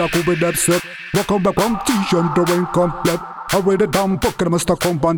da kube depset Bakom bakom tischen, då en komplett Här är det damm, puckar med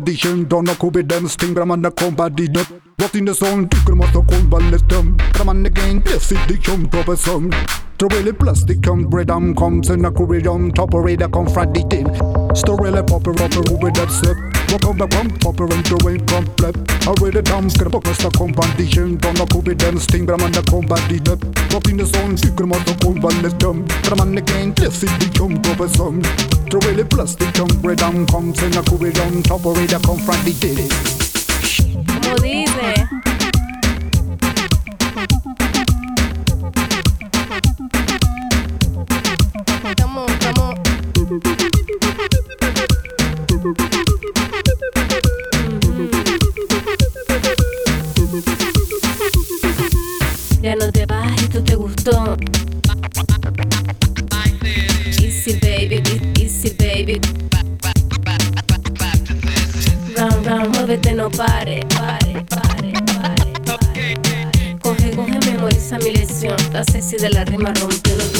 the Donna kube dem, stingrar man när kombandinet Vårt inne sån, dyker man stakonballetten Kramman again, blessig diction, proper sömn Torelli plastic come bread and comes in a curriculum top or a confront the team. Storelli popper up over that step. Rock on the pump, popper and doing complete. Already times gonna pop the competition. Don't know could be sting, but I'm on the combat the depth. In the zone, you can want to go one let. But I'm on the game, this is the jump song. Torelli plastic come bread and comes in a curriculum top or come confront the team. Molise. Ya no te vas, esto te gustó. Easy baby, easy baby. Round, round, muévete, no pare, pare, pare, pare. Coge, coge, memoriza mi lección. La sexy de la rima rompiendo tu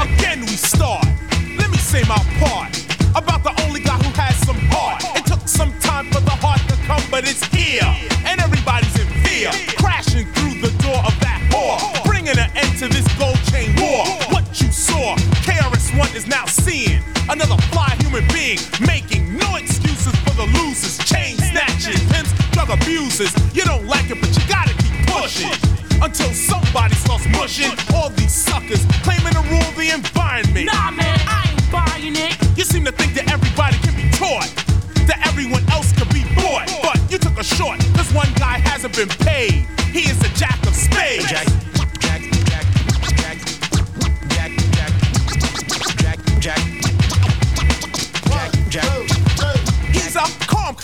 Again we start. Let me say my part about the only guy who has some heart. It took some time for the heart to come, but it's here, and everybody's in fear, crashing through the door of that whore, bringing an end to this gold chain war. What you saw, KRS One is now seeing another fly human being making chain pimps, drug abusers. You don't like it, but you gotta keep pushing until somebody starts mushing all these suckers claiming to rule the environment. Nah, man, I ain't buying it. You seem to think that everybody can be taught, that everyone else can be bought. But you took a short, this one guy hasn't been paid.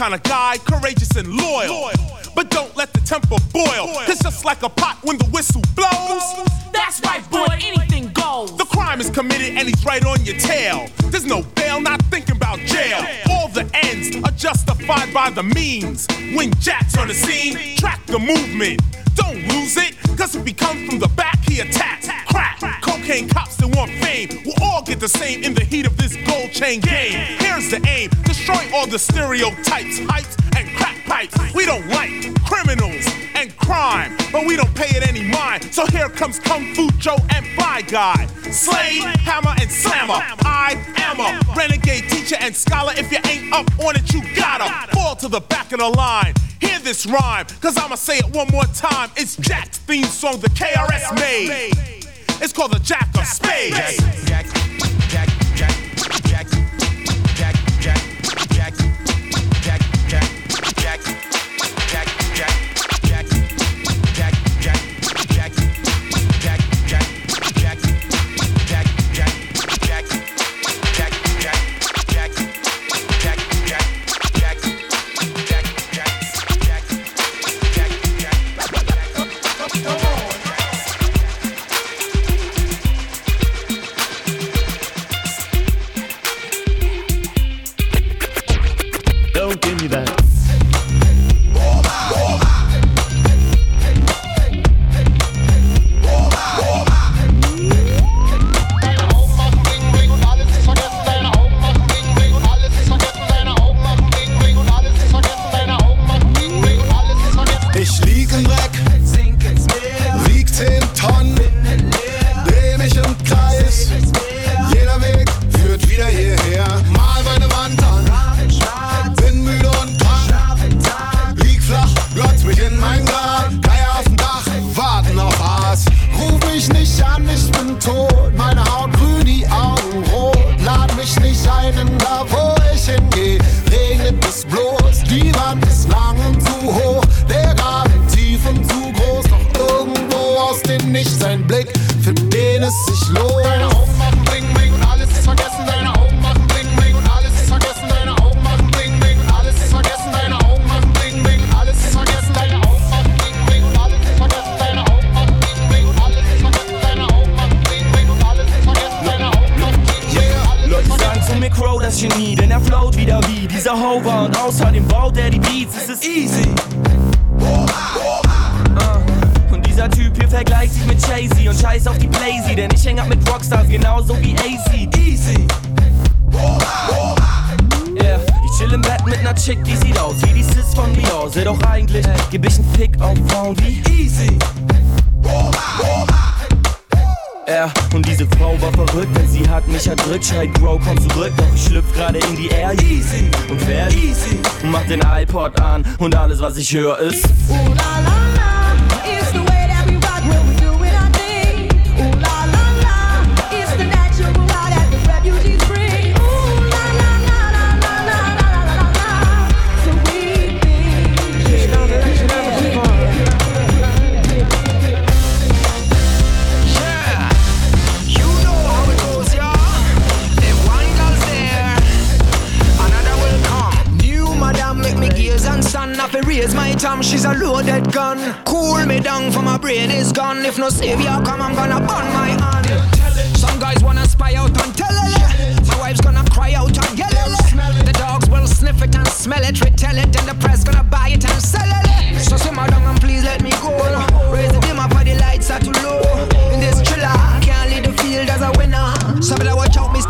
Kind of guy, courageous and loyal. But don't let the temper boil. It's just like a pot when the whistle blows. That's right, boy, anything goes. The crime is committed and he's right on your tail. There's no bail, not thinking about jail. All the ends are justified by the means. When Jack's on the scene, track the movement. Don't lose it, cause if he comes from the back, he attacks. Crack, cocaine cops that want fame will all get the same in the heat of this gold chain game. Here's the aim destroy all the stereotypes, hypes, and crack pipes. We don't like criminals and crime, but we don't pay it any mind. So here comes Kung Fu Joe and Fly Guy. Slade, Hammer, and Slammer. I am a renegade teacher and scholar. If you ain't up on it, you gotta fall to the back of the line. Hear this rhyme, cause I'ma say it one more time. It's Jack's theme song, the KRS made. It's called the Jack of Spades. Jack, Jack, Jack, Chick, die sieht aus wie die Sis von Dior. Seh doch eigentlich, geb ich 'n Fick auf Frauen wie Easy. Er und diese Frau war verrückt, denn sie hat mich erdrückt. Schreit, Bro, komm zurück, doch ich schlüpf gerade in die Air. Easy und fair, easy. Und Mach den iPod an und alles, was ich höre, ist. Uh, la, la. she's a loaded gun. Cool me down for my brain is gone. If no savior come, I'm gonna burn my hand. Some guys wanna spy out on telele. My wife's gonna cry out on it. The dogs will sniff it and smell it, retell it, and the press gonna buy it and sell it. So simmer down and please let me go. Raise the dim up, the lights are too low. In this thriller, can't leave the field as a winner. So better watch out, Mr.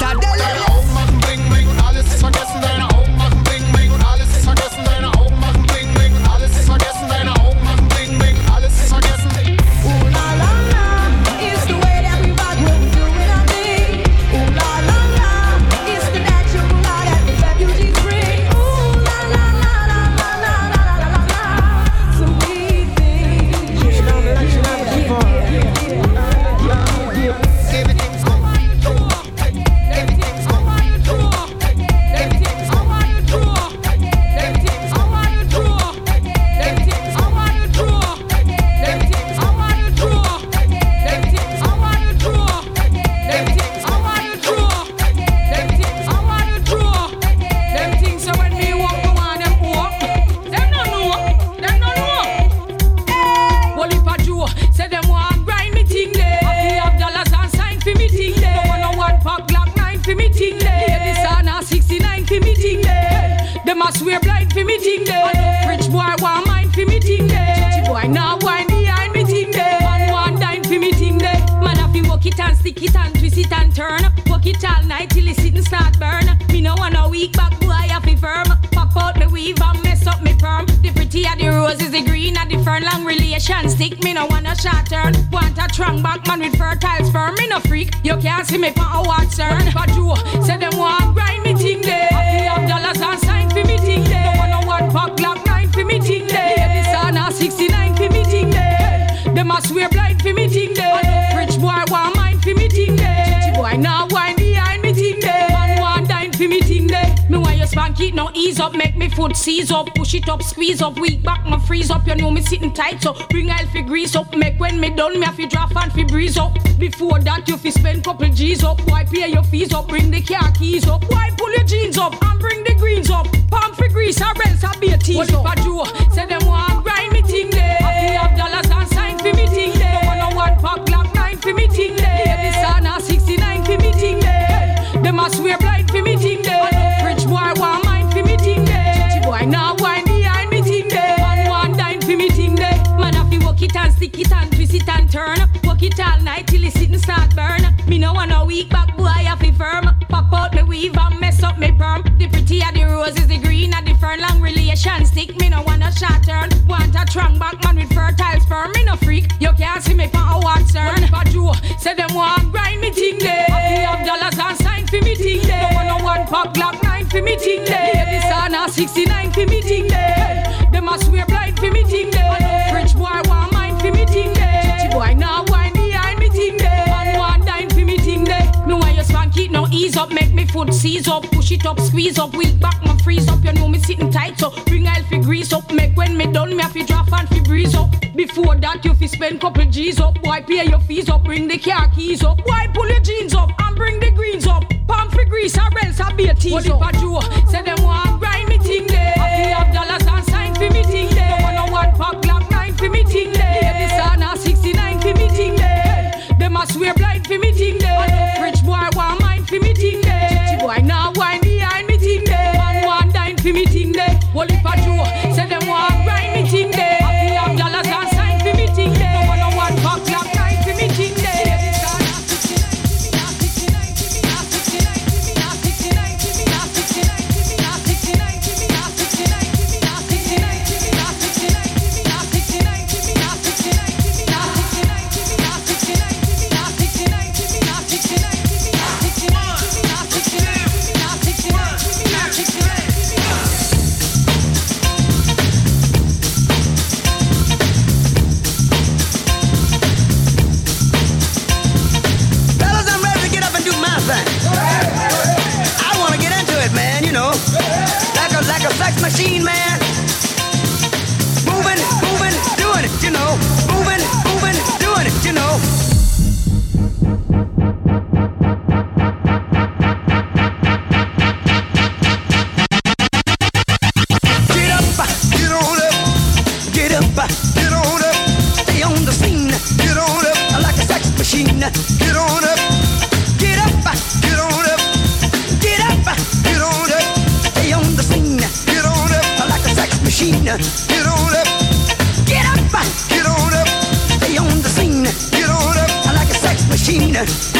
ease up, push it up, squeeze up, weak back, my freeze up. You know me sitting tight, so bring I'll fi grease up. Make when me done, me have fi draft and fi breeze up. Before that, you fi spend couple G's up. Why pay your fees up? Bring the car keys up. Why pull your jeans up and bring the greens up? Pump fi grease, or rinse I be a tease up. What if I do? Say them Injection stick, me no want a shot turn. Want a trunk back man with fertile sperm, me no freak. You can't see me for a watch turn. But you say them what. foot seize up, push it up, squeeze up, wheel back, my freeze up. You know me sitting tight, so bring I'll fi grease up. Make when me done, me have fi draft and fi breeze up. Before that, you fi spend couple G's up. Why pay your fees up, bring the car keys up. Why pull your jeans up and bring the greens up. Palm fi grease or else I be a tease what if I do? Say them want machine. Get on up, get up, get on up, get up, get on up. Stay on the scene, get on up like a sex machine. Get on up, get up, get on up. Stay on the scene, get on up like a sex machine.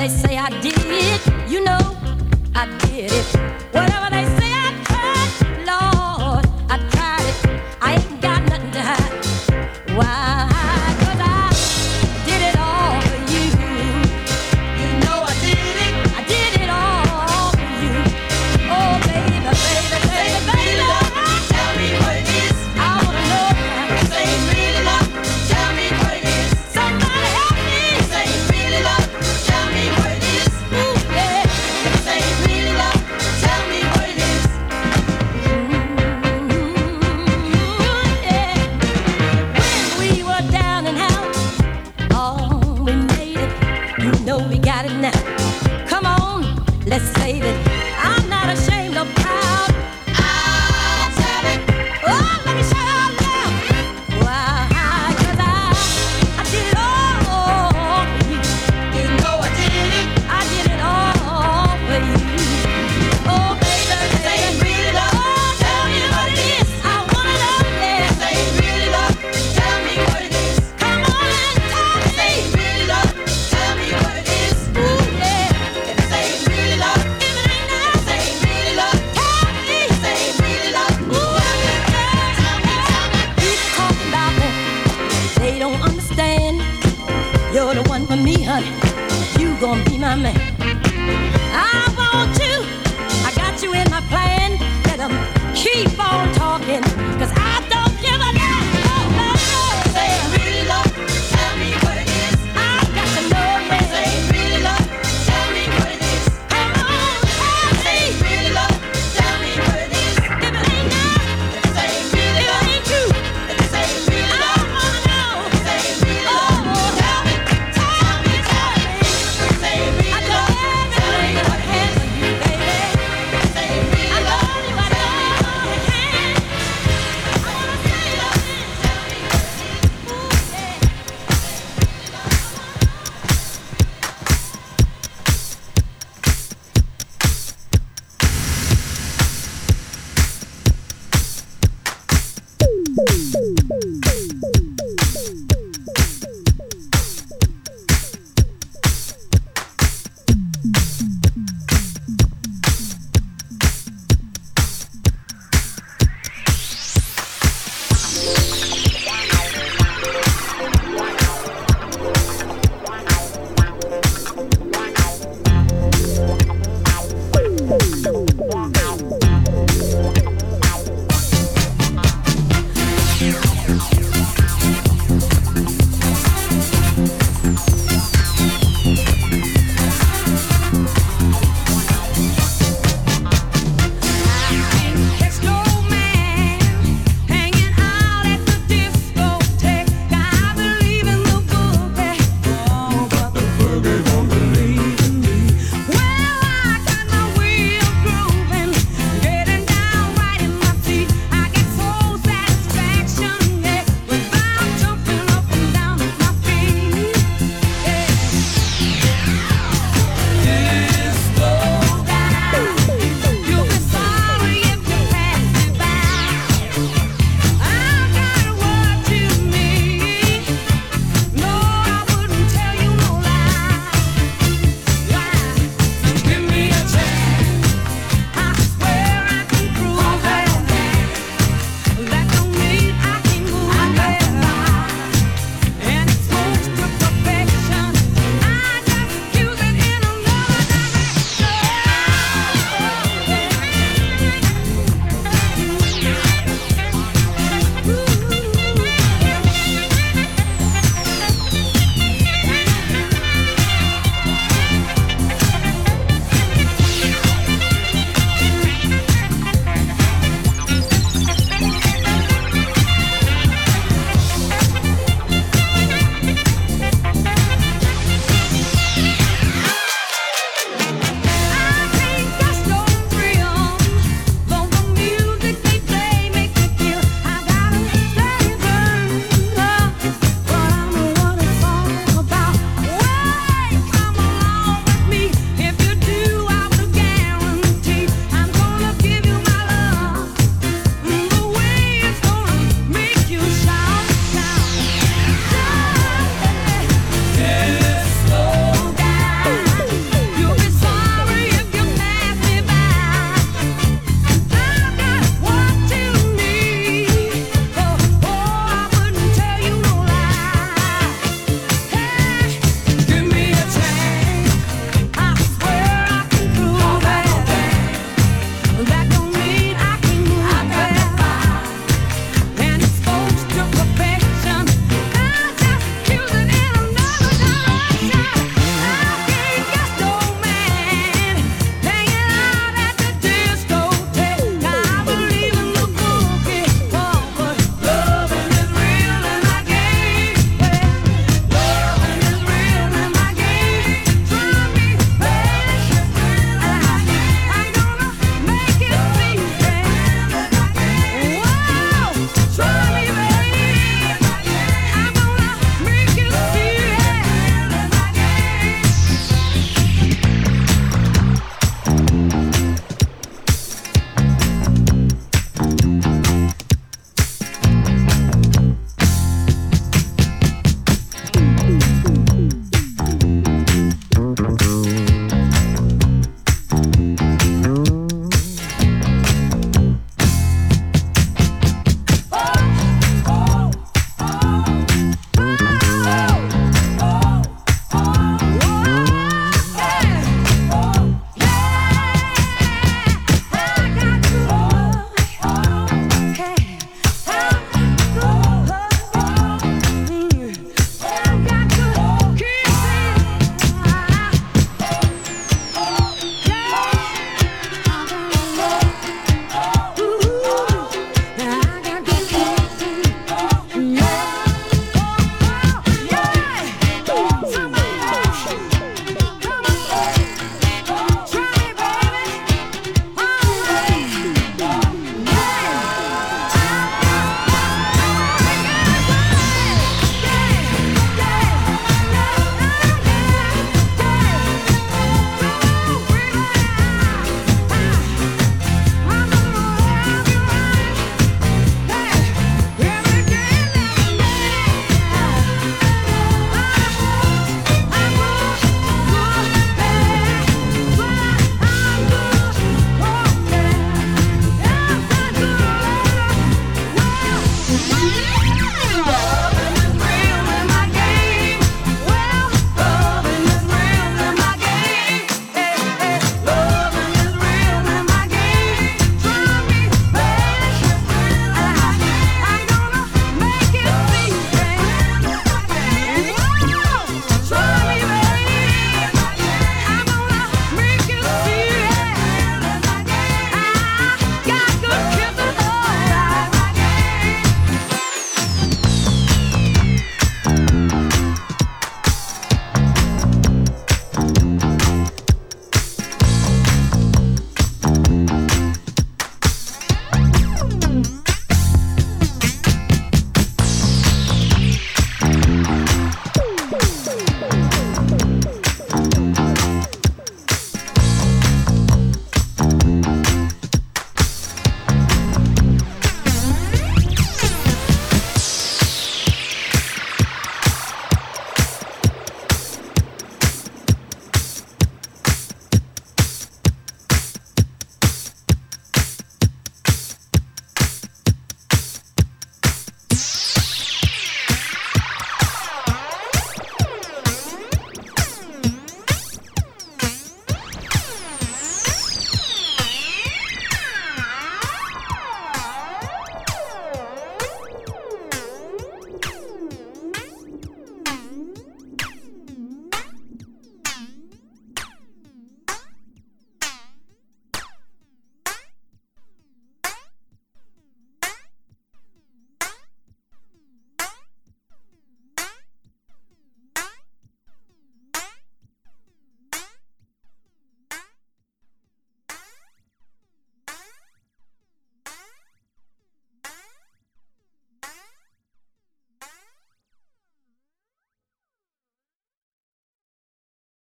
They say, I did.